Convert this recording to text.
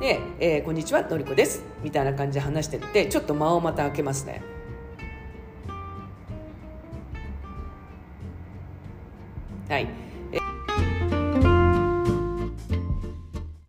で、えーこんにちはのりこです」みたいな感じで話してってちょっと間をまた開けますね。はい。